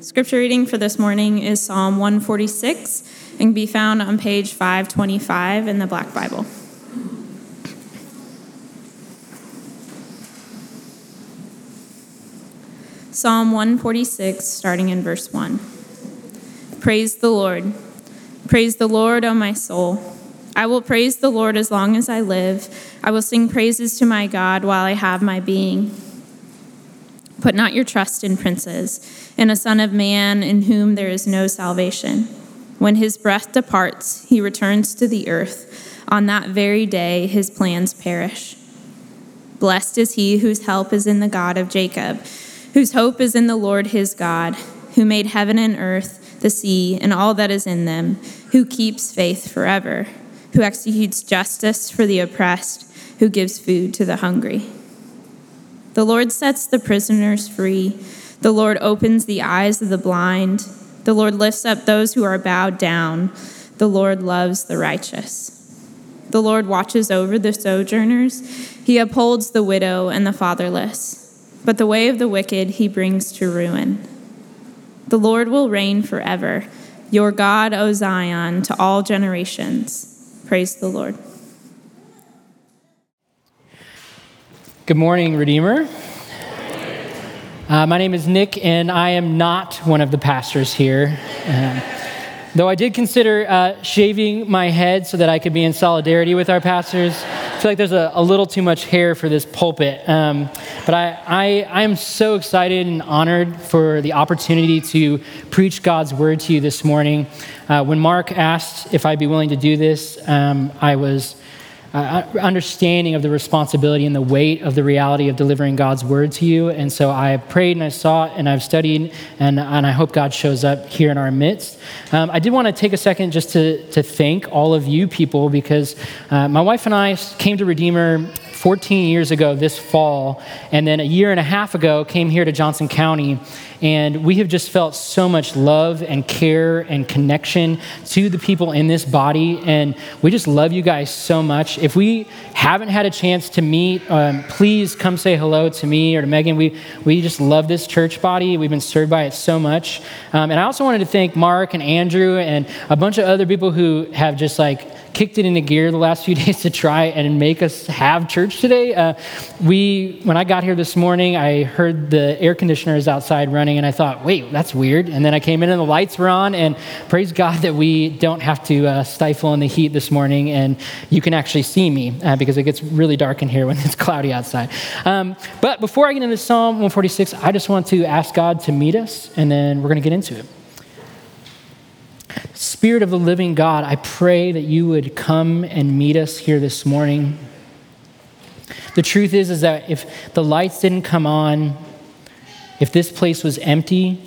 Scripture reading for this morning is Psalm 146 and can be found on page 525 in the Black Bible. Psalm 146, starting in verse 1. Praise the Lord. Praise the Lord, O my soul. I will praise the Lord as long as I live. I will sing praises to my God while I have my being. Put not your trust in princes, in a son of man in whom there is no salvation. When his breath departs, he returns to the earth. On that very day, his plans perish. Blessed is he whose help is in the God of Jacob, whose hope is in the Lord his God, who made heaven and earth, the sea, and all that is in them, who keeps faith forever, who executes justice for the oppressed, who gives food to the hungry. The Lord sets the prisoners free. The Lord opens the eyes of the blind. The Lord lifts up those who are bowed down. The Lord loves the righteous. The Lord watches over the sojourners. He upholds the widow and the fatherless. But the way of the wicked he brings to ruin. The Lord will reign forever. Your God, O Zion, to all generations. Praise the Lord. Good morning, Redeemer. Uh, my name is Nick, and I am not one of the pastors here. Um, though I did consider uh, shaving my head so that I could be in solidarity with our pastors. I feel like there's a, a little too much hair for this pulpit. Um, but I, I, I am so excited and honored for the opportunity to preach God's word to you this morning. Uh, when Mark asked if I'd be willing to do this, um, I was uh, understanding of the responsibility and the weight of the reality of delivering God's word to you. And so I prayed and I sought and I've studied, and, and I hope God shows up here in our midst. Um, I did want to take a second just to, to thank all of you people because uh, my wife and I came to Redeemer 14 years ago this fall, and then a year and a half ago came here to Johnson County. And we have just felt so much love and care and connection to the people in this body. And we just love you guys so much. If we haven't had a chance to meet, um, please come say hello to me or to Megan. We, we just love this church body. We've been served by it so much. Um, and I also wanted to thank Mark and Andrew and a bunch of other people who have just like, kicked it into gear the last few days to try and make us have church today. Uh, we, when I got here this morning, I heard the air conditioner is outside running, and I thought, wait, that's weird. And then I came in and the lights were on, and praise God that we don't have to uh, stifle in the heat this morning, and you can actually see me uh, because it gets really dark in here when it's cloudy outside. Um, but before I get into Psalm 146, I just want to ask God to meet us, and then we're going to get into it. Spirit of the living God, I pray that you would come and meet us here this morning. The truth is, is that if the lights didn't come on, if this place was empty,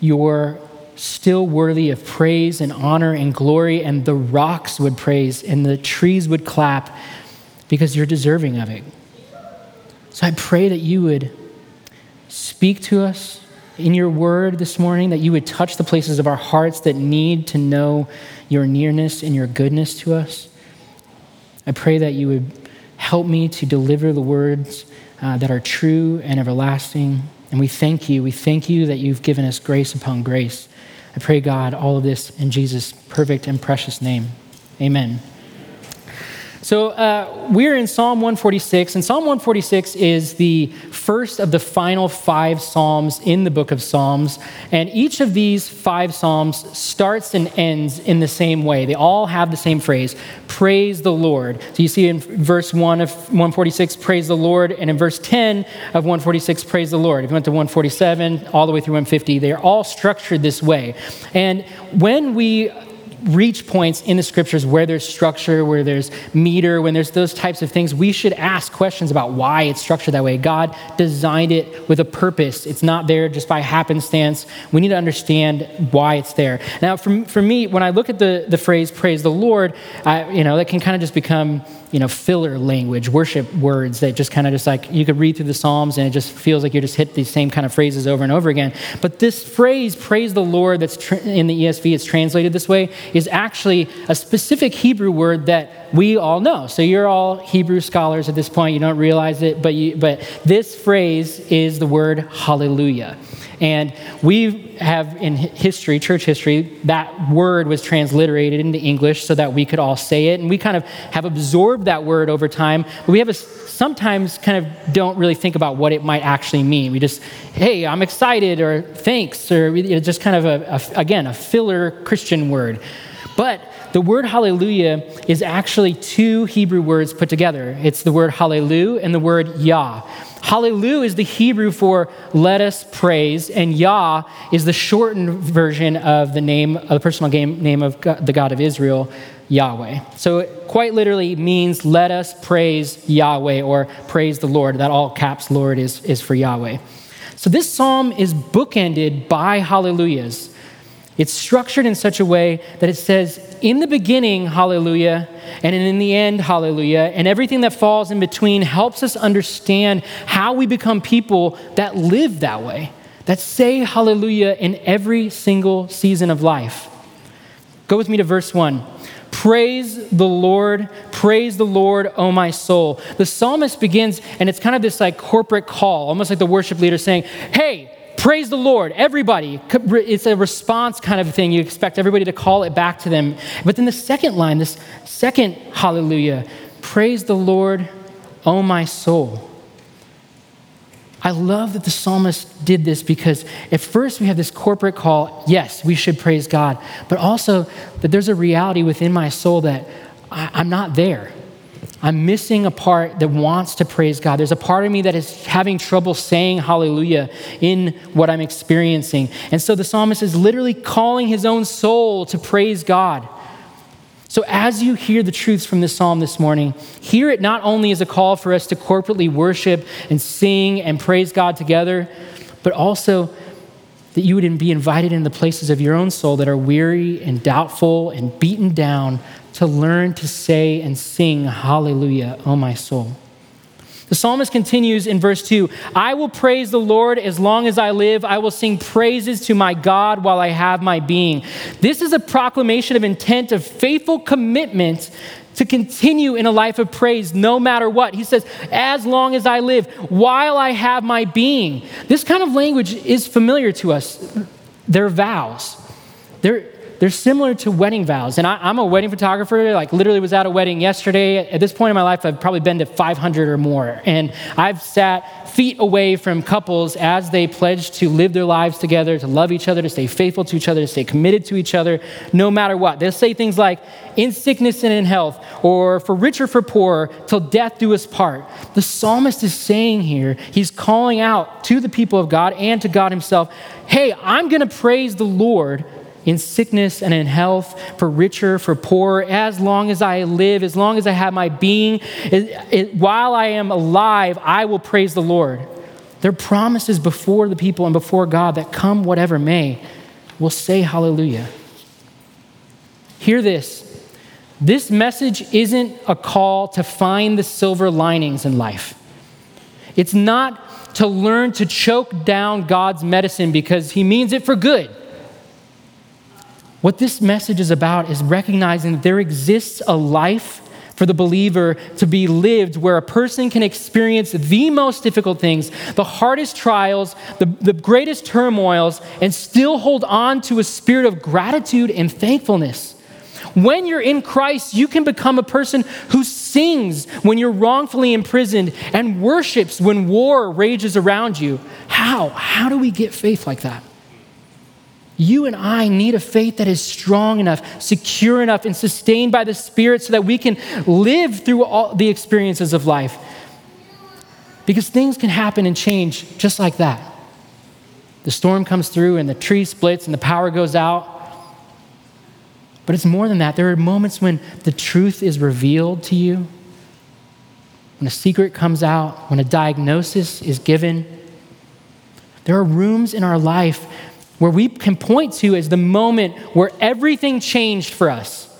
you're still worthy of praise and honor and glory, and the rocks would praise and the trees would clap because you're deserving of it. So I pray that you would speak to us in your word this morning, that you would touch the places of our hearts that need to know your nearness and your goodness to us. I pray that you would help me to deliver the words uh, that are true and everlasting. And we thank you. We thank you that you've given us grace upon grace. I pray, God, all of this in Jesus' perfect and precious name. Amen. So uh, we're in Psalm 146, and Psalm 146 is the first of the final five Psalms in the book of Psalms. And each of these five Psalms starts and ends in the same way. They all have the same phrase praise the Lord. So you see in verse 1 of 146, praise the Lord, and in verse 10 of 146, praise the Lord. If you went to 147, all the way through 150, they are all structured this way. And when we reach points in the scriptures where there's structure, where there's meter, when there's those types of things, we should ask questions about why it's structured that way. God designed it with a purpose. It's not there just by happenstance. We need to understand why it's there. Now, for, for me, when I look at the, the phrase praise the Lord, I, you know, that can kind of just become you know, filler language, worship words that just kind of just like you could read through the Psalms and it just feels like you just hit these same kind of phrases over and over again. But this phrase, praise the Lord, that's in the ESV, it's translated this way, is actually a specific Hebrew word that we all know. So you're all Hebrew scholars at this point. You don't realize it, but, you, but this phrase is the word hallelujah. And we have in history, church history, that word was transliterated into English so that we could all say it. And we kind of have absorbed that word over time. But we have a, sometimes kind of don't really think about what it might actually mean. We just, hey, I'm excited, or thanks, or it's just kind of, a, a again, a filler Christian word. But the word hallelujah is actually two Hebrew words put together. It's the word hallelu and the word yah. Hallelu is the Hebrew for let us praise, and Yah is the shortened version of the name, of the personal name of God, the God of Israel, Yahweh. So it quite literally means let us praise Yahweh or praise the Lord. That all caps Lord is, is for Yahweh. So this psalm is bookended by hallelujahs. It's structured in such a way that it says, in the beginning, hallelujah, and in the end, hallelujah, and everything that falls in between helps us understand how we become people that live that way, that say hallelujah in every single season of life. Go with me to verse 1. Praise the Lord, praise the Lord, O my soul. The psalmist begins, and it's kind of this like corporate call, almost like the worship leader saying, Hey, praise the Lord, everybody. It's a response kind of thing. You expect everybody to call it back to them. But then the second line, this second hallelujah, praise the Lord, O my soul. I love that the psalmist did this because at first we have this corporate call yes, we should praise God, but also that there's a reality within my soul that I, am not there. I'm missing a part that wants to praise God. There's a part of me that is having trouble saying hallelujah in what I'm experiencing. And so the psalmist is literally calling his own soul to praise God. So, as you hear the truths from this psalm this morning, hear it not only as a call for us to corporately worship and sing and praise God together, but also that you would be invited in the places of your own soul that are weary and doubtful and beaten down to learn to say and sing, Hallelujah, O my soul. The psalmist continues in verse 2 I will praise the Lord as long as I live. I will sing praises to my God while I have my being. This is a proclamation of intent of faithful commitment to continue in a life of praise no matter what. He says, As long as I live, while I have my being. This kind of language is familiar to us. They're vows. They're, they're similar to wedding vows. And I, am a wedding photographer, like literally was at a wedding yesterday. At this point in my life, I've probably been to 500 or more. And I've sat feet away from couples as they pledge to live their lives together, to love each other, to stay faithful to each other, to stay committed to each other, no matter what. They'll say things like, in sickness and in health, or for rich or for poor, till death do us part. The psalmist is saying here, he's calling out to the people of God and to God himself, hey, I'm going to praise the Lord in sickness and in health, for richer, for poorer, as long as I live, as long as I have my being, it, it, while I am alive, I will praise the Lord. They're promises before the people and before God that come whatever may will say hallelujah. Hear this. This message isn't a call to find the silver linings in life. It's not to learn to choke down God's medicine because He means it for good. What this message is about is recognizing that there exists a life for the believer to be lived where a person can experience the most difficult things, the hardest trials, the, the greatest turmoils, and still hold on to a spirit of gratitude and thankfulness. When you're in Christ, you can become a person who sings when you're wrongfully imprisoned and worships when war rages around you. How? How do we get faith like that? You and I need a faith that is strong enough, secure enough, and sustained by the Spirit so that we can live through all the experiences of life. Because things can happen and change just like that. The storm comes through and the tree splits and the power goes out. But it's more than that. There are moments when the truth is revealed to you, when a secret comes out, when a diagnosis is given. There are rooms in our life where we can point to as the moment where everything changed for us.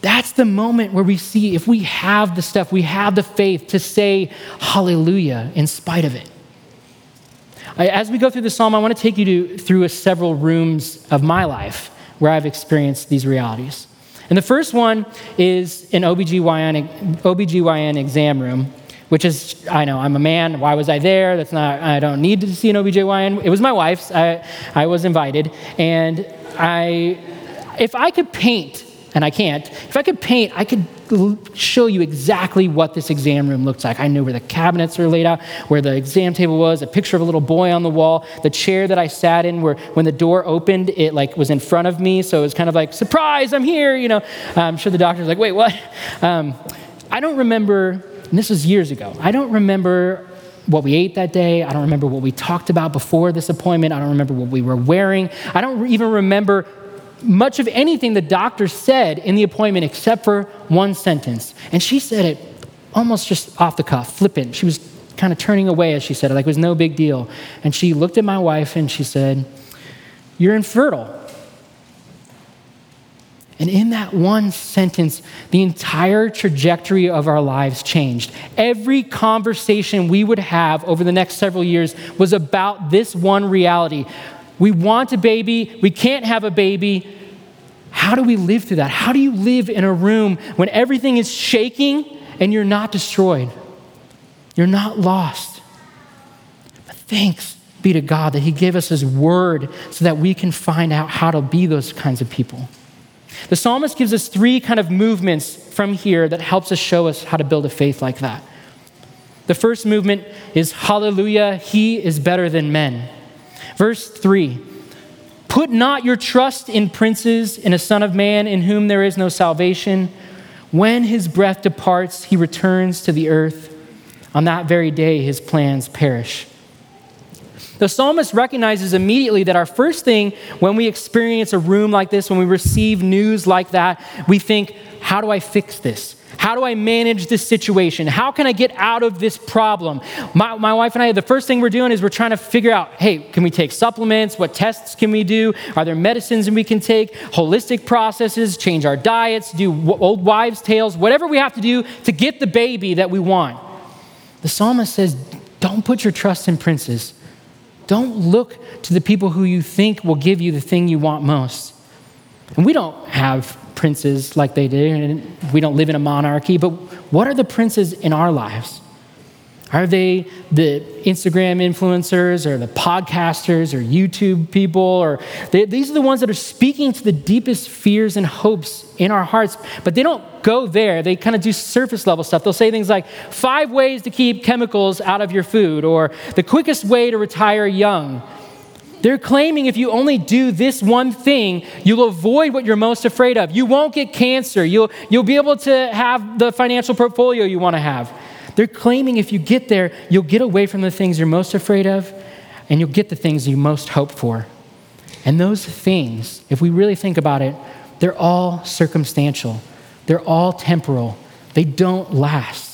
That's the moment where we see if we have the stuff, we have the faith to say hallelujah in spite of it. As we go through the psalm, I want to take you to, through several rooms of my life where I've experienced these realities. And the first one is an OBGYN, OBGYN exam room, which is, I know, I'm a man. Why was I there? That's not, I don't need to see an OBGYN. It was my wife's. I, I was invited. And I, if I could paint, and I can't, if I could paint, I could show you exactly what this exam room looks like. I know where the cabinets are laid out, where the exam table was, a picture of a little boy on the wall, the chair that I sat in, where when the door opened, it like was in front of me, so it was kind of like surprise, I'm here. You know, I'm sure the doctor's like, wait, what? Um, I don't remember and this was years ago. I don't remember what we ate that day. I don't remember what we talked about before this appointment. I don't remember what we were wearing. I don't even remember much of anything the doctor said in the appointment except for one sentence. And she said it almost just off the cuff, flippant. She was kind of turning away as she said it, like it was no big deal. And she looked at my wife and she said, You're infertile. And in that one sentence, the entire trajectory of our lives changed. Every conversation we would have over the next several years was about this one reality. We want a baby, we can't have a baby. How do we live through that? How do you live in a room when everything is shaking and you're not destroyed? You're not lost. But thanks be to God that He gave us His word so that we can find out how to be those kinds of people. The psalmist gives us three kind of movements from here that helps us show us how to build a faith like that. The first movement is Hallelujah, He is better than men. Verse 3 Put not your trust in princes, in a son of man in whom there is no salvation. When his breath departs, he returns to the earth. On that very day, his plans perish. The psalmist recognizes immediately that our first thing when we experience a room like this, when we receive news like that, we think, how do I fix this? How do I manage this situation? How can I get out of this problem? My, my, wife and I, the first thing we're doing is we're trying to figure out hey, can we take supplements? What tests can we do? Are there medicines we can take? Holistic processes, change our diets, do old wives' tales, whatever we have to do to get the baby that we want. The psalmist says, don't put your trust in princes. Don't look to the people who you think will give you the thing you want most. And we don't have princes like they do, and we don't live in a monarchy, but what are the princes in our lives? Are they the Instagram influencers or the podcasters or YouTube people? Or they, these are the ones that are speaking to the deepest fears and hopes in our hearts, but they don't go there. They kind of do surface level stuff. They'll say things like five ways to keep chemicals out of your food or the quickest way to retire young. They're claiming if you only do this one thing, you'll avoid what you're most afraid of. You won't get cancer. You'll, you'll be able to have the financial portfolio you want to have. They're claiming if you get there, you'll get away from the things you're most afraid of and you'll get the things you most hope for. And those things, if we really think about it, they're all circumstantial, they're all temporal, they don't last.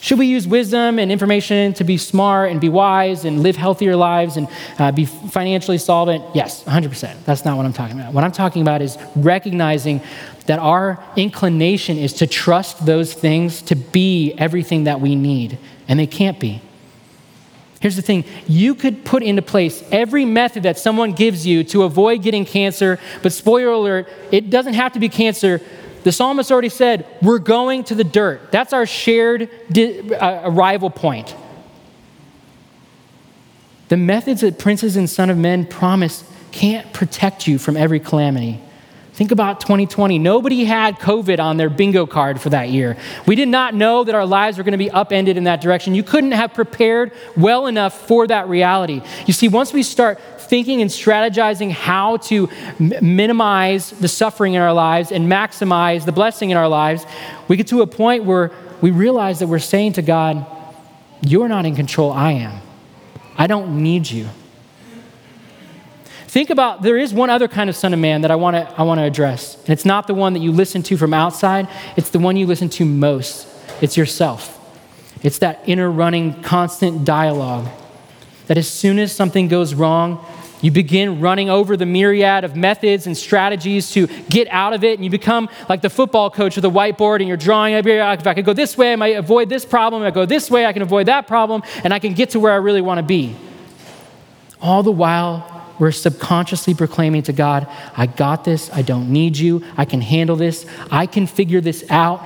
Should we use wisdom and information to be smart and be wise and live healthier lives and uh, be financially solvent? Yes, 100%. That's not what I'm talking about. What I'm talking about is recognizing that our inclination is to trust those things to be everything that we need, and they can't be. Here's the thing you could put into place every method that someone gives you to avoid getting cancer, but spoiler alert, it doesn't have to be cancer the psalmist already said, We're going to the dirt. That's our shared di- uh, arrival point. The methods that princes and son of men promise can't protect you from every calamity. Think about 2020. Nobody had COVID on their bingo card for that year. We did not know that our lives were going to be upended in that direction. You couldn't have prepared well enough for that reality. You see, once we start thinking and strategizing how to m- minimize the suffering in our lives and maximize the blessing in our lives, we get to a point where we realize that we're saying to God, You're not in control, I am. I don't need you. Think about there is one other kind of son of man that I want to I want to address. And it's not the one that you listen to from outside, it's the one you listen to most. It's yourself. It's that inner running constant dialogue that as soon as something goes wrong, you begin running over the myriad of methods and strategies to get out of it, and you become like the football coach with a whiteboard, and you're drawing. up If I could go this way, I might avoid this problem. If I go this way, I can avoid that problem, and I can get to where I really want to be. All the while, we're subconsciously proclaiming to God, I got this. I don't need you. I can handle this. I can figure this out.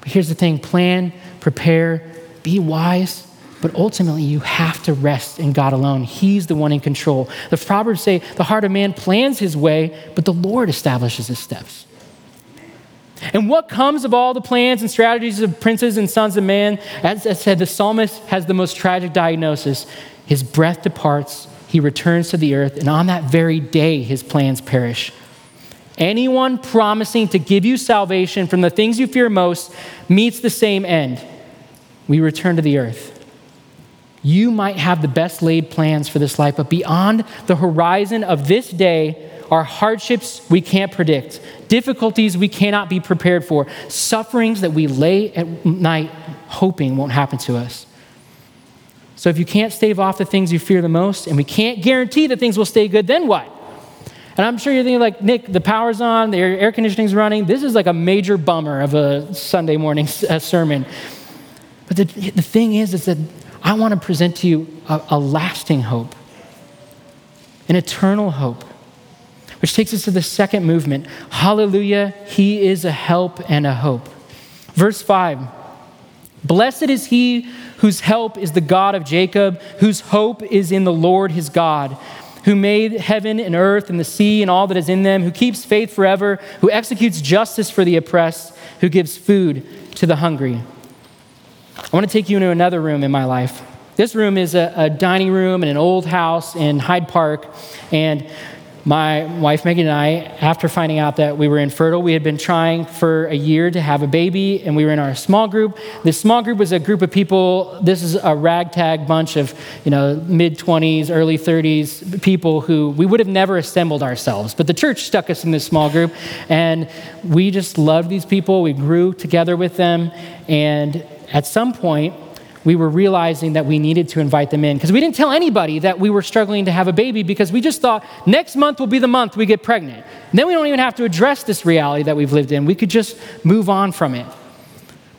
But here's the thing plan, prepare, be wise. But ultimately, you have to rest in God alone. He's the one in control. The Proverbs say the heart of man plans his way, but the Lord establishes his steps. And what comes of all the plans and strategies of princes and sons of man? As I said, the psalmist has the most tragic diagnosis. His breath departs, he returns to the earth, and on that very day, his plans perish. Anyone promising to give you salvation from the things you fear most meets the same end. We return to the earth. You might have the best laid plans for this life, but beyond the horizon of this day, are hardships we can't predict, difficulties we cannot be prepared for, sufferings that we lay at night hoping won't happen to us. So if you can't stave off the things you fear the most, and we can't guarantee that things will stay good, then what? And I'm sure you're thinking, like, Nick, the power's on, the air conditioning's running. This is like a major bummer of a Sunday morning sermon. But the, the thing is, is that I want to present to you a, a lasting hope, an eternal hope which takes us to the second movement. Hallelujah, he is a help and a hope. Verse 5 Blessed is he whose help is the God of Jacob, whose hope is in the Lord his God, who made heaven and earth and the sea and all that is in them, who keeps faith forever, who executes justice for the oppressed, who gives food to the hungry. I want to take you into another room in my life. This room is a, a dining room in an old house in Hyde Park, and my wife Megan and I, after finding out that we were infertile, we had been trying for a year to have a baby, and we were in our small group. This small group was a group of people. This is a ragtag bunch of, you know, mid 20s, early 30s people who we would have never assembled ourselves. But the church stuck us in this small group, and we just loved these people. We grew together with them, and at some point, we were realizing that we needed to invite them in because we didn't tell anybody that we were struggling to have a baby because we just thought next month will be the month we get pregnant. And then we don't even have to address this reality that we've lived in. We could just move on from it.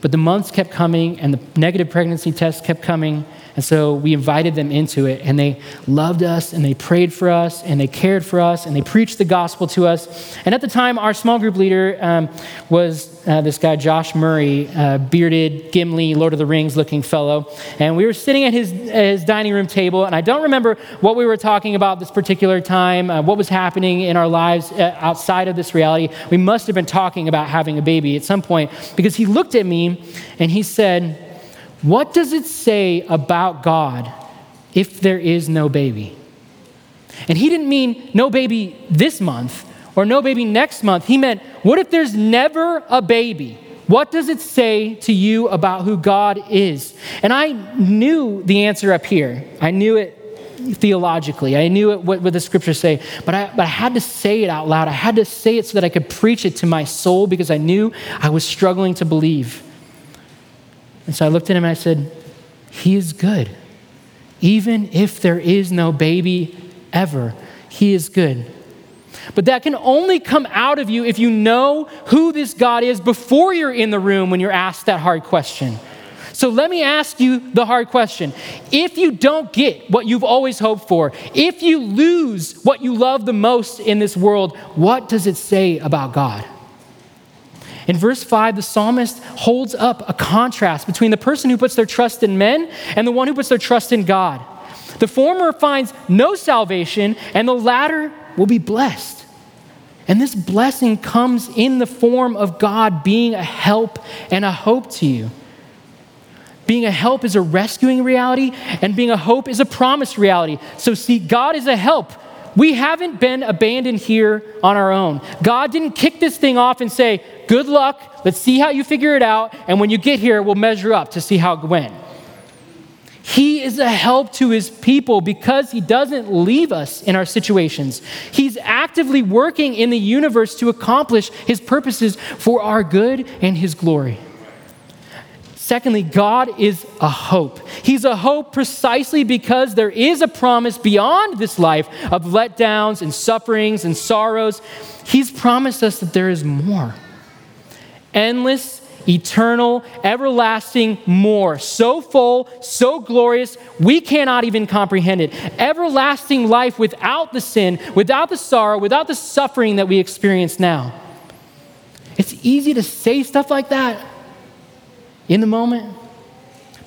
But the months kept coming and the negative pregnancy tests kept coming and so we invited them into it, and they loved us, and they prayed for us, and they cared for us, and they preached the gospel to us. And at the time, our small group leader um, was uh, this guy, Josh Murray, uh, bearded, Gimli, Lord of the Rings looking fellow. And we were sitting at his, his dining room table, and I don't remember what we were talking about this particular time, uh, what was happening in our lives uh, outside of this reality. We must have been talking about having a baby at some point because he looked at me and he said, what does it say about God if there is no baby? And he didn't mean no baby this month or no baby next month. He meant, what if there's never a baby? What does it say to you about who God is? And I knew the answer up here. I knew it theologically. I knew it, what, what the scriptures say, but I, but I had to say it out loud. I had to say it so that I could preach it to my soul because I knew I was struggling to believe. And so I looked at him and I said, He is good. Even if there is no baby ever, He is good. But that can only come out of you if you know who this God is before you're in the room when you're asked that hard question. So let me ask you the hard question. If you don't get what you've always hoped for, if you lose what you love the most in this world, what does it say about God? In verse 5, the psalmist holds up a contrast between the person who puts their trust in men and the one who puts their trust in God. The former finds no salvation, and the latter will be blessed. And this blessing comes in the form of God being a help and a hope to you. Being a help is a rescuing reality, and being a hope is a promised reality. So, see, God is a help we haven't been abandoned here on our own. God didn't kick this thing off and say, Good luck, let's see how you figure it out, and when you get here, we'll measure up to see how it went. He is a help to his people because he doesn't leave us in our situations. He's actively working in the universe to accomplish his purposes for our good and his glory. Secondly, God is a hope. He's a hope precisely because there is a promise beyond this life of letdowns and sufferings and sorrows. He's promised us that there is more. Endless, eternal, everlasting more. So full, so glorious, we cannot even comprehend it. Everlasting life without the sin, without the sorrow, without the suffering that we experience now. It's easy to say stuff like that in the moment,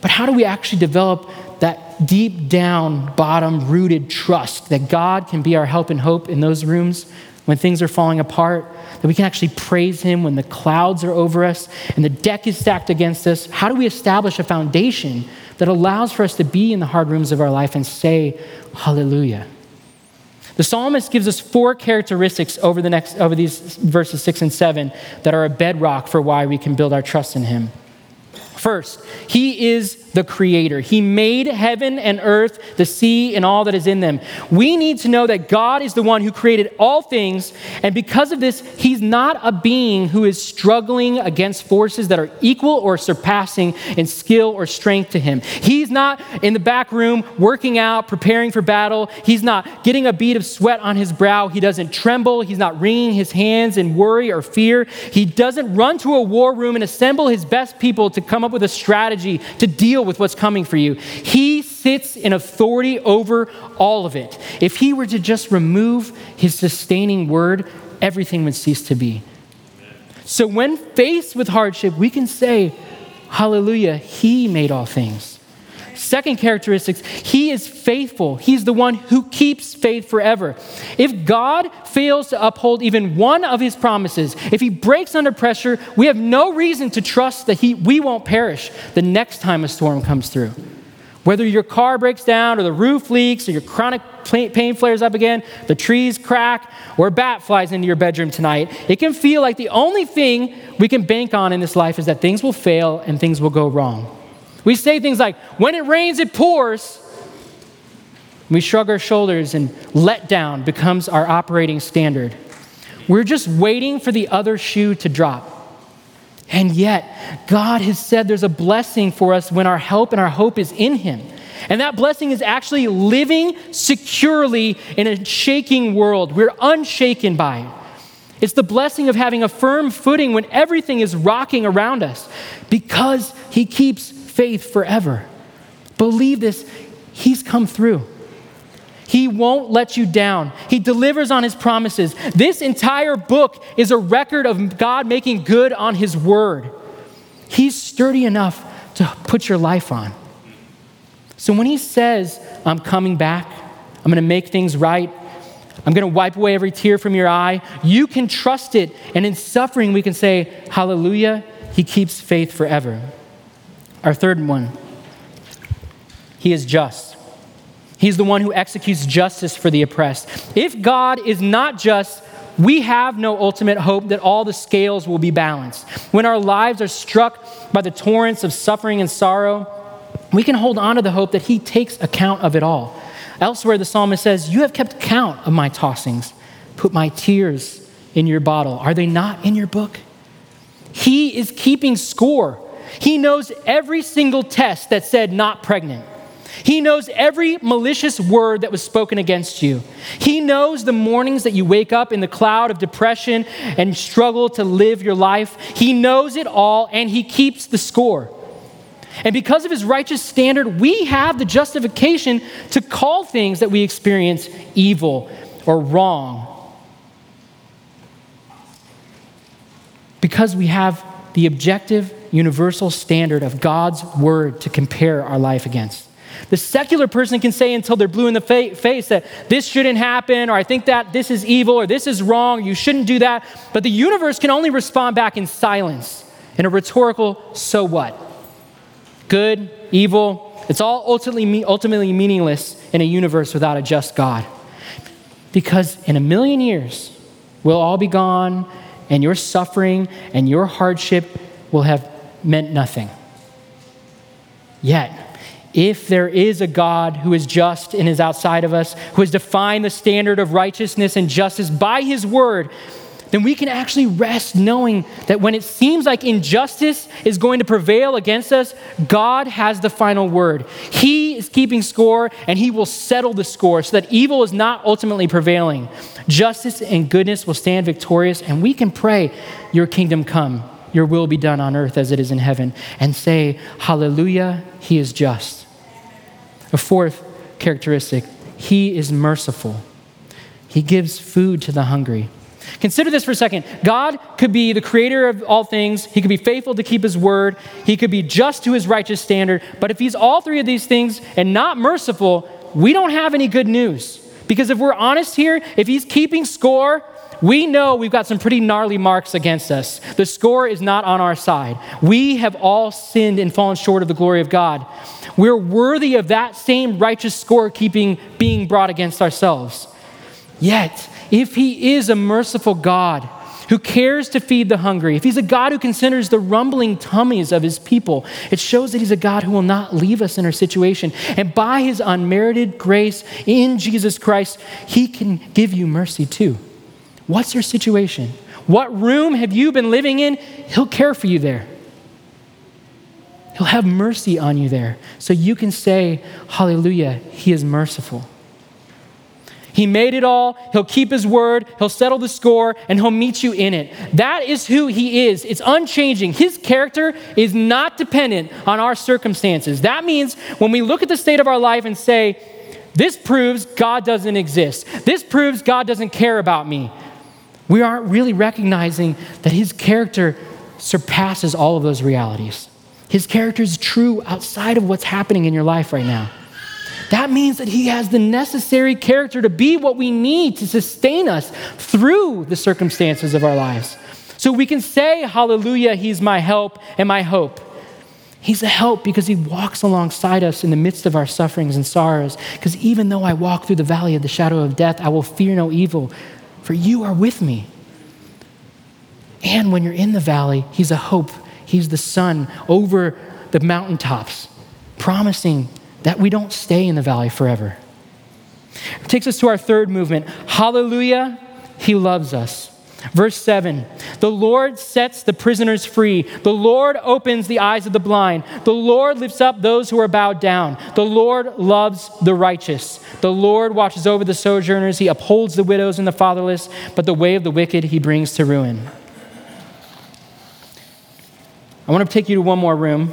but how do we actually develop that deep down, bottom rooted trust that God can be our help and hope in those rooms when things are falling apart? That we can actually praise Him when the clouds are over us and the deck is stacked against us? How do we establish a foundation that allows for us to be in the hard rooms of our life and say, Hallelujah? The psalmist gives us four characteristics over the next over these verses 6 and 7 that are a bedrock for why we can build our trust in him. First, he is the creator. He made heaven and earth, the sea, and all that is in them. We need to know that God is the one who created all things, and because of this, he's not a being who is struggling against forces that are equal or surpassing in skill or strength to him. He's not in the back room working out, preparing for battle. He's not getting a bead of sweat on his brow. He doesn't tremble. He's not wringing his hands in worry or fear. He doesn't run to a war room and assemble his best people to come up with a strategy to deal deal with what's coming for you. He sits in authority over all of it. If he were to just remove his sustaining word, everything would cease to be. So when faced with hardship, we can say, Hallelujah, he made all things. Second characteristics, he is faithful. He's the one who keeps faith forever. If God fails to uphold even one of his promises, if he breaks under pressure, we have no reason to trust that he, we won't perish the next time a storm comes through. Whether your car breaks down, or the roof leaks, or your chronic pain flares up again, the trees crack, or a bat flies into your bedroom tonight, it can feel like the only thing we can bank on in this life is that things will fail and things will go wrong. We say things like, when it rains, it pours. We shrug our shoulders and let down becomes our operating standard. We're just waiting for the other shoe to drop. And yet, God has said there's a blessing for us when our help and our hope is in Him. And that blessing is actually living securely in a shaking world. We're unshaken by it. It's the blessing of having a firm footing when everything is rocking around us because He keeps faith forever. Believe this, He's come through. He won't let you down. He delivers on his promises. This entire book is a record of God making good on his word. He's sturdy enough to put your life on. So when he says, I'm coming back, I'm going to make things right, I'm going to wipe away every tear from your eye, you can trust it. And in suffering, we can say, Hallelujah, he keeps faith forever. Our third one, he is just. He's the one who executes justice for the oppressed. If God is not just, we have no ultimate hope that all the scales will be balanced. When our lives are struck by the torrents of suffering and sorrow, we can hold on to the hope that He takes account of it all. Elsewhere, the psalmist says, You have kept count of my tossings, put my tears in your bottle. Are they not in your book? He is keeping score. He knows every single test that said not pregnant. He knows every malicious word that was spoken against you. He knows the mornings that you wake up in the cloud of depression and struggle to live your life. He knows it all and he keeps the score. And because of his righteous standard, we have the justification to call things that we experience evil or wrong. Because we have the objective universal standard of God's word to compare our life against. The secular person can say until they're blue in the fa- face that this shouldn't happen, or I think that this is evil, or this is wrong, you shouldn't do that. But the universe can only respond back in silence, in a rhetorical, so what? Good, evil, it's all ultimately, ultimately meaningless in a universe without a just God. Because in a million years, we'll all be gone, and your suffering and your hardship will have meant nothing. Yet, if there is a God who is just and is outside of us, who has defined the standard of righteousness and justice by his word, then we can actually rest knowing that when it seems like injustice is going to prevail against us, God has the final word. He is keeping score and he will settle the score so that evil is not ultimately prevailing. Justice and goodness will stand victorious, and we can pray, Your kingdom come your will be done on earth as it is in heaven, and say, Hallelujah, he is just. A fourth characteristic, he is merciful. He gives food to the hungry. Consider this for a second. God could be the creator of all things. He could be faithful to keep his word. He could be just to his righteous standard. But if he's all three of these things and not merciful, we don't have any good news. Because if we're honest here, if he's keeping score, we know we've got some pretty gnarly marks against us. The score is not on our side. We have all sinned and fallen short of the glory of God. We're worthy of that same righteous score keeping being brought against ourselves. Yet, if He is a merciful God who cares to feed the hungry, if He's a God who considers the rumbling tummies of His people, it shows that He's a God who will not leave us in our situation. And by His unmerited grace in Jesus Christ, He can give you mercy too. What's your situation? What room have you been living in? He'll care for you there. He'll have mercy on you there. So you can say, Hallelujah, He is merciful. He made it all. He'll keep his word. He'll settle the score and he'll meet you in it. That is who he is. It's unchanging. His character is not dependent on our circumstances. That means when we look at the state of our life and say, this proves God doesn't exist, this proves God doesn't care about me, we aren't really recognizing that his character surpasses all of those realities. His character is true outside of what's happening in your life right now. That means that He has the necessary character to be what we need to sustain us through the circumstances of our lives. So we can say, Hallelujah, He's my help and my hope. He's a help because He walks alongside us in the midst of our sufferings and sorrows. Because even though I walk through the valley of the shadow of death, I will fear no evil, for you are with me. And when you're in the valley, He's a hope. He's the sun over the mountaintops, promising that we don't stay in the valley forever. It takes us to our third movement. Hallelujah, he loves us. Verse 7 The Lord sets the prisoners free. The Lord opens the eyes of the blind. The Lord lifts up those who are bowed down. The Lord loves the righteous. The Lord watches over the sojourners. He upholds the widows and the fatherless, but the way of the wicked he brings to ruin. I want to take you to one more room.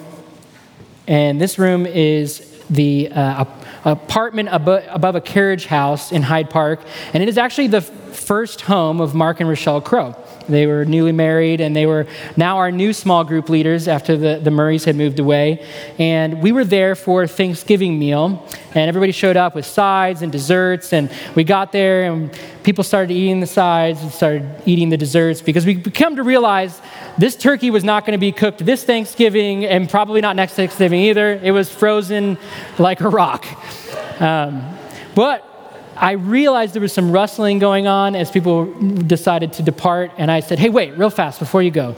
And this room is the uh, apartment above, above a carriage house in Hyde Park, and it is actually the first home of Mark and Rochelle Crow. They were newly married, and they were now our new small group leaders after the, the Murrays had moved away. And we were there for Thanksgiving meal, and everybody showed up with sides and desserts. And we got there, and people started eating the sides and started eating the desserts because we come to realize this turkey was not going to be cooked this Thanksgiving, and probably not next Thanksgiving either. It was frozen like a rock. Um, but I realized there was some rustling going on as people decided to depart, and I said, Hey, wait, real fast before you go.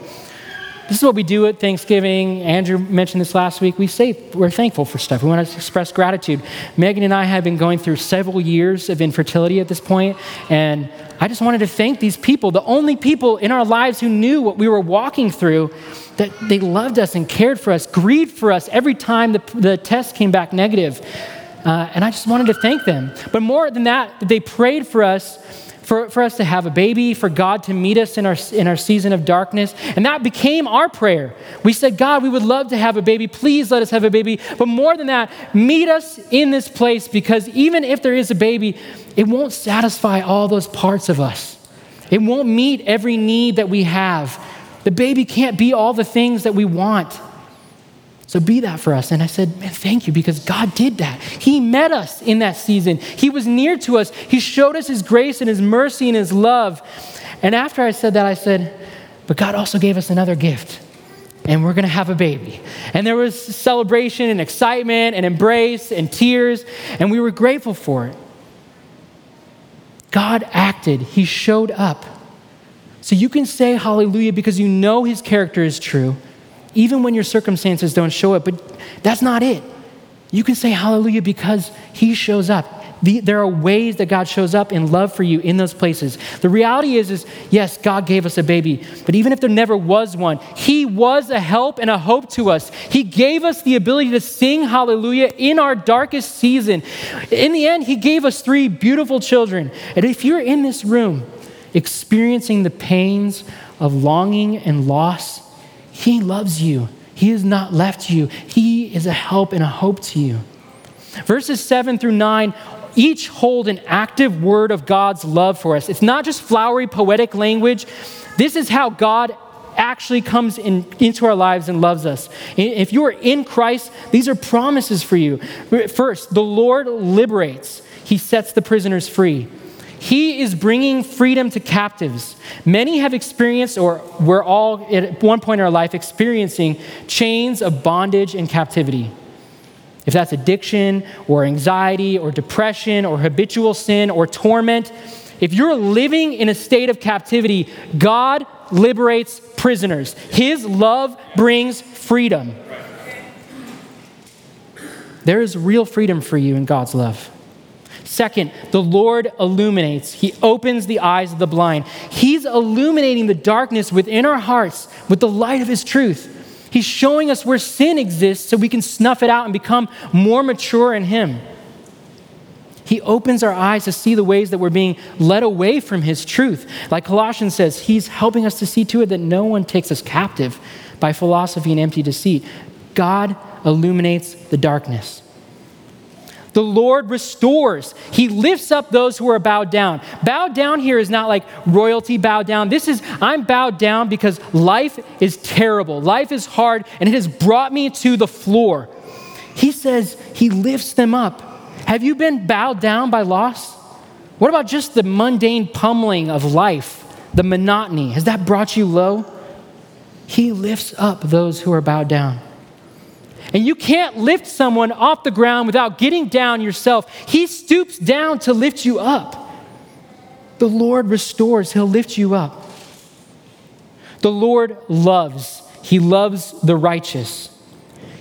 This is what we do at Thanksgiving. Andrew mentioned this last week. We say we're thankful for stuff. We want to express gratitude. Megan and I have been going through several years of infertility at this point, and I just wanted to thank these people, the only people in our lives who knew what we were walking through, that they loved us and cared for us, grieved for us every time the, the test came back negative. Uh, and I just wanted to thank them. But more than that, they prayed for us, for, for us to have a baby, for God to meet us in our, in our season of darkness. And that became our prayer. We said, God, we would love to have a baby. Please let us have a baby. But more than that, meet us in this place because even if there is a baby, it won't satisfy all those parts of us. It won't meet every need that we have. The baby can't be all the things that we want. So be that for us. And I said, man, thank you because God did that. He met us in that season. He was near to us. He showed us His grace and His mercy and His love. And after I said that, I said, but God also gave us another gift. And we're going to have a baby. And there was celebration and excitement and embrace and tears. And we were grateful for it. God acted, He showed up. So you can say hallelujah because you know His character is true even when your circumstances don't show up. But that's not it. You can say hallelujah because he shows up. The, there are ways that God shows up in love for you in those places. The reality is, is yes, God gave us a baby, but even if there never was one, He was a help and a hope to us. He gave us the ability to sing hallelujah in our darkest season. In the end, He gave us three beautiful children. And if you're in this room experiencing the pains of longing and loss, He loves you. He has not left you. He is a help and a hope to you. Verses 7 through 9 each hold an active word of God's love for us. It's not just flowery poetic language. This is how God actually comes in, into our lives and loves us. If you are in Christ, these are promises for you. First, the Lord liberates, He sets the prisoners free. He is bringing freedom to captives. Many have experienced, or we're all at one point in our life experiencing, chains of bondage and captivity. If that's addiction or anxiety or depression or habitual sin or torment, if you're living in a state of captivity, God liberates prisoners. His love brings freedom. There is real freedom for you in God's love. Second, the Lord illuminates. He opens the eyes of the blind. He's illuminating the darkness within our hearts with the light of His truth. He's showing us where sin exists so we can snuff it out and become more mature in Him. He opens our eyes to see the ways that we're being led away from His truth. Like Colossians says, He's helping us to see to it that no one takes us captive by philosophy and empty deceit. God illuminates the darkness. The Lord restores. He lifts up those who are bowed down. Bowed down here is not like royalty bowed down. This is, I'm bowed down because life is terrible. Life is hard, and it has brought me to the floor. He says he lifts them up. Have you been bowed down by loss? What about just the mundane pummeling of life, the monotony? Has that brought you low? He lifts up those who are bowed down. And you can't lift someone off the ground without getting down yourself. He stoops down to lift you up. The Lord restores, He'll lift you up. The Lord loves, He loves the righteous.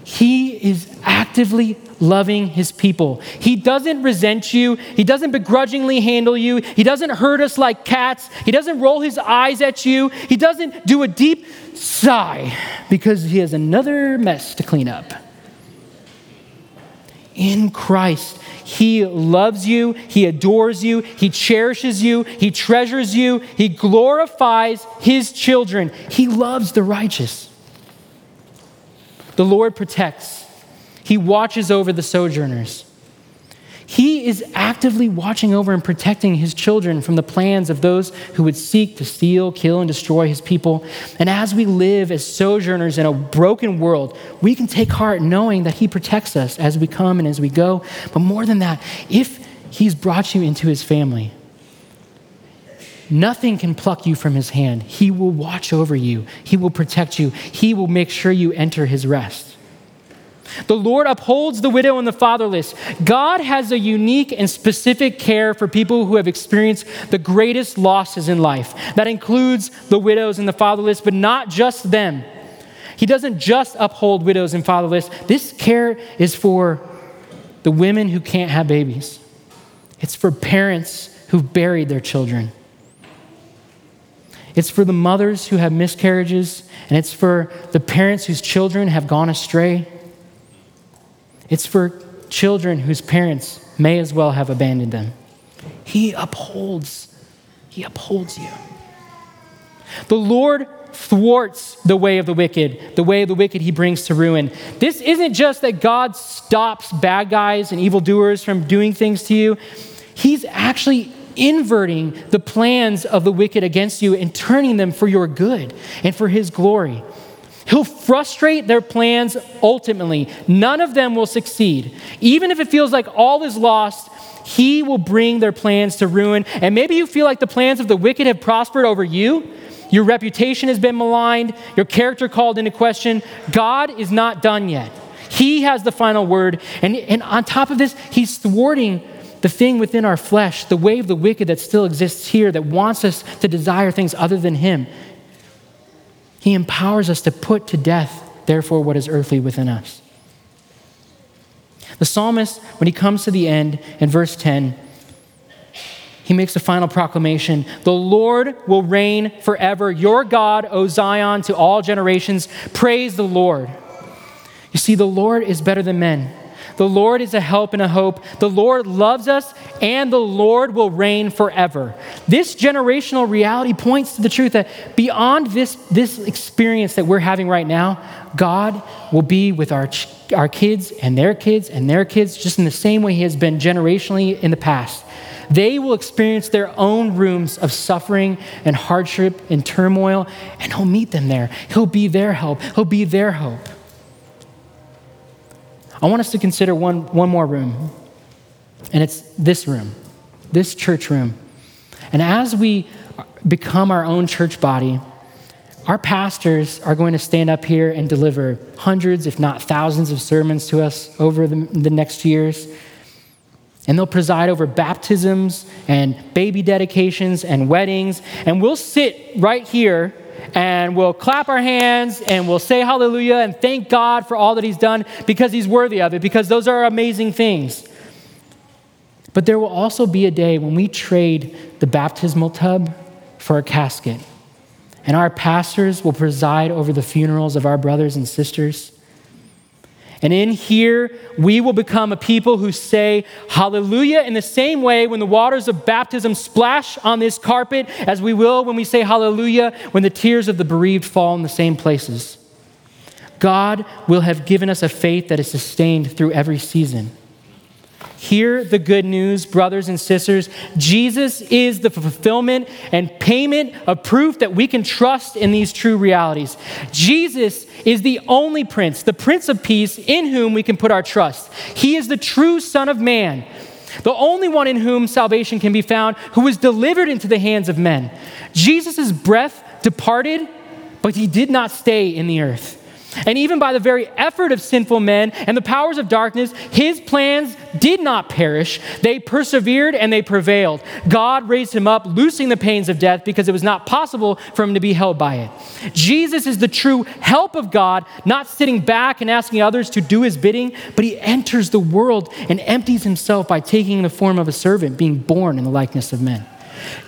He is actively loving his people. He doesn't resent you. He doesn't begrudgingly handle you. He doesn't hurt us like cats. He doesn't roll his eyes at you. He doesn't do a deep sigh because he has another mess to clean up. In Christ, he loves you, He adores you, He cherishes you, He treasures you, He glorifies His children. He loves the righteous. The Lord protects, He watches over the sojourners. He is actively watching over and protecting his children from the plans of those who would seek to steal, kill, and destroy his people. And as we live as sojourners in a broken world, we can take heart knowing that he protects us as we come and as we go. But more than that, if he's brought you into his family, Nothing can pluck you from his hand. He will watch over you. He will protect you. He will make sure you enter his rest. The Lord upholds the widow and the fatherless. God has a unique and specific care for people who have experienced the greatest losses in life. That includes the widows and the fatherless, but not just them. He doesn't just uphold widows and fatherless. This care is for the women who can't have babies, it's for parents who've buried their children. It's for the mothers who have miscarriages, and it's for the parents whose children have gone astray. It's for children whose parents may as well have abandoned them. He upholds, He upholds you. The Lord thwarts the way of the wicked. The way of the wicked He brings to ruin. This isn't just that God stops bad guys and evildoers from doing things to you, He's actually inverting the plans of the wicked against you and turning them for your good and for His glory. He'll frustrate their plans ultimately. None of them will succeed. Even if it feels like all is lost, He will bring their plans to ruin. And maybe you feel like the plans of the wicked have prospered over you. Your reputation has been maligned, your character called into question. God is not done yet. He has the final word. And, and on top of this, He's thwarting the thing within our flesh, the way of the wicked that still exists here that wants us to desire things other than Him. He empowers us to put to death, therefore, what is earthly within us. The psalmist, when he comes to the end in verse 10, he makes a final proclamation The Lord will reign forever. Your God, O Zion, to all generations. Praise the Lord. You see, the Lord is better than men. The Lord is a help and a hope. The Lord loves us, and the Lord will reign forever. This generational reality points to the truth that beyond this, this experience that we're having right now, God will be with our, our kids and their kids and their kids, just in the same way He has been generationally in the past. They will experience their own rooms of suffering and hardship and turmoil, and He'll meet them there. He'll be their help, He'll be their hope. I want us to consider one, one more room, and it's this room, this church room. And as we become our own church body, our pastors are going to stand up here and deliver hundreds, if not thousands, of sermons to us over the, the next years. And they'll preside over baptisms and baby dedications and weddings. And we'll sit right here and we'll clap our hands and we'll say hallelujah and thank God for all that He's done because He's worthy of it, because those are amazing things. But there will also be a day when we trade the baptismal tub for a casket. And our pastors will preside over the funerals of our brothers and sisters. And in here, we will become a people who say hallelujah in the same way when the waters of baptism splash on this carpet as we will when we say hallelujah when the tears of the bereaved fall in the same places. God will have given us a faith that is sustained through every season. Hear the good news, brothers and sisters. Jesus is the fulfillment and payment of proof that we can trust in these true realities. Jesus is the only Prince, the Prince of Peace, in whom we can put our trust. He is the true Son of Man, the only one in whom salvation can be found, who was delivered into the hands of men. Jesus' breath departed, but he did not stay in the earth. And even by the very effort of sinful men and the powers of darkness, his plans did not perish. They persevered and they prevailed. God raised him up, loosing the pains of death because it was not possible for him to be held by it. Jesus is the true help of God, not sitting back and asking others to do his bidding, but he enters the world and empties himself by taking the form of a servant, being born in the likeness of men.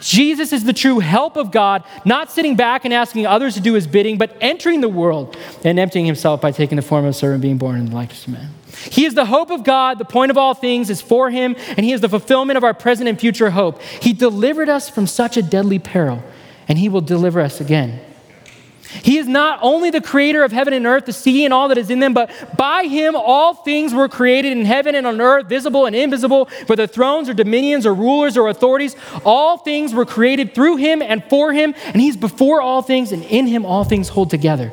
Jesus is the true help of God, not sitting back and asking others to do his bidding, but entering the world and emptying himself by taking the form of a servant, being born in the likeness of man. He is the hope of God. The point of all things is for him, and he is the fulfillment of our present and future hope. He delivered us from such a deadly peril, and he will deliver us again. He is not only the creator of heaven and earth, the sea and all that is in them, but by him all things were created in heaven and on earth, visible and invisible, whether thrones or dominions or rulers or authorities. All things were created through him and for him, and he's before all things, and in him all things hold together.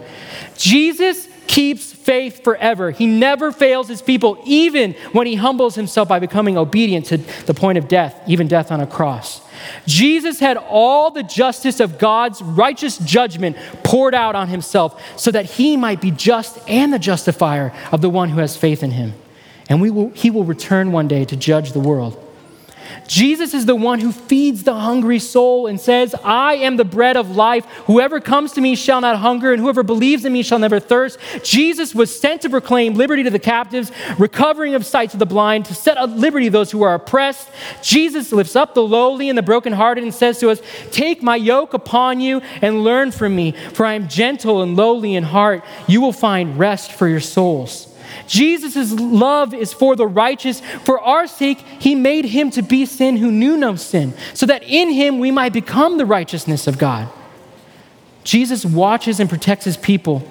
Jesus keeps faith forever. He never fails his people, even when he humbles himself by becoming obedient to the point of death, even death on a cross. Jesus had all the justice of God's righteous judgment poured out on himself so that he might be just and the justifier of the one who has faith in him. And will, he will return one day to judge the world. Jesus is the one who feeds the hungry soul and says, I am the bread of life. Whoever comes to me shall not hunger, and whoever believes in me shall never thirst. Jesus was sent to proclaim liberty to the captives, recovering of sight to the blind, to set at liberty those who are oppressed. Jesus lifts up the lowly and the brokenhearted and says to us, Take my yoke upon you and learn from me, for I am gentle and lowly in heart. You will find rest for your souls. Jesus' love is for the righteous. For our sake, he made him to be sin who knew no sin, so that in him we might become the righteousness of God. Jesus watches and protects his people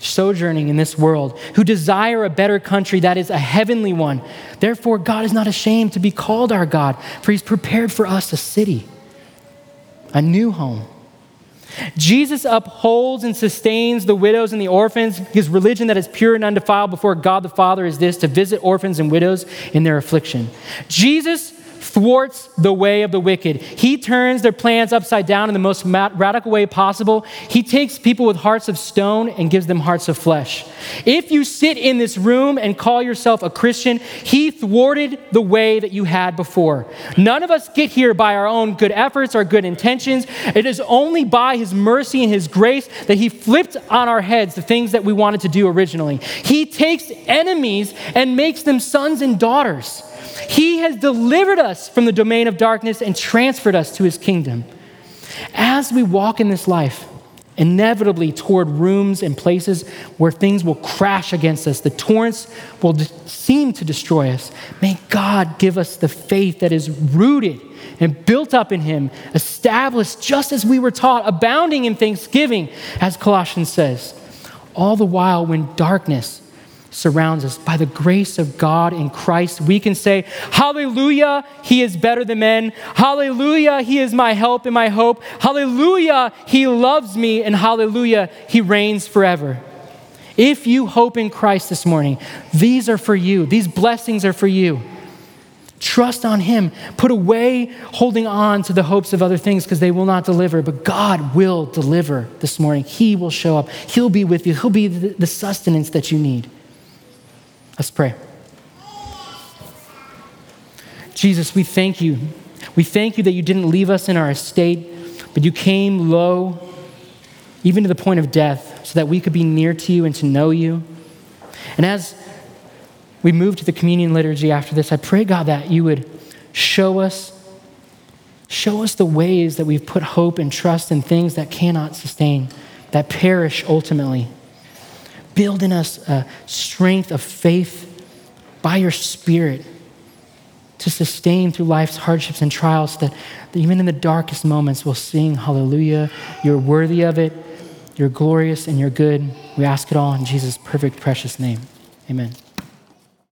sojourning in this world who desire a better country that is a heavenly one. Therefore, God is not ashamed to be called our God, for he's prepared for us a city, a new home. Jesus upholds and sustains the widows and the orphans. His religion that is pure and undefiled before God the Father is this to visit orphans and widows in their affliction. Jesus thwarts the way of the wicked. He turns their plans upside down in the most radical way possible. He takes people with hearts of stone and gives them hearts of flesh. If you sit in this room and call yourself a Christian, He thwarted the way that you had before. None of us get here by our own good efforts or good intentions. It is only by His mercy and His grace that He flipped on our heads the things that we wanted to do originally. He takes enemies and makes them sons and daughters. He has delivered us from the domain of darkness and transferred us to his kingdom. As we walk in this life inevitably toward rooms and places where things will crash against us. The torrents will seem to destroy us. May God give us the faith that is rooted and built up in Him, established just as we were taught, abounding in thanksgiving, as Colossians says. All the while, when darkness surrounds us. By the grace of God in Christ, we can say, Hallelujah, He is better than men. Hallelujah, He is my help and my hope. Hallelujah, He loves me. And hallelujah, He reigns forever. If you hope in Christ this morning, these are for you. These blessings are for you. Trust on Him. Put away holding on to the hopes of other things because they will not deliver, but God will deliver this morning. He will show up. He'll be with you. He'll be the sustenance that you need. Let's pray. Jesus, we thank you. We thank you that you didn't leave us in our estate, but you came low, even to the point of death, so that we could be near to you and to know you. And as we move to the communion liturgy after this, I pray, God, that you would show us. Show us the ways that we've put hope and trust in things that cannot sustain, that perish ultimately. Build in us a strength of faith by your Spirit to sustain through life's hardships and trials that, that even in the darkest moments we'll sing, Hallelujah, you're worthy of it, you're glorious, and you're good. We ask it all in Jesus' perfect, precious name. Amen.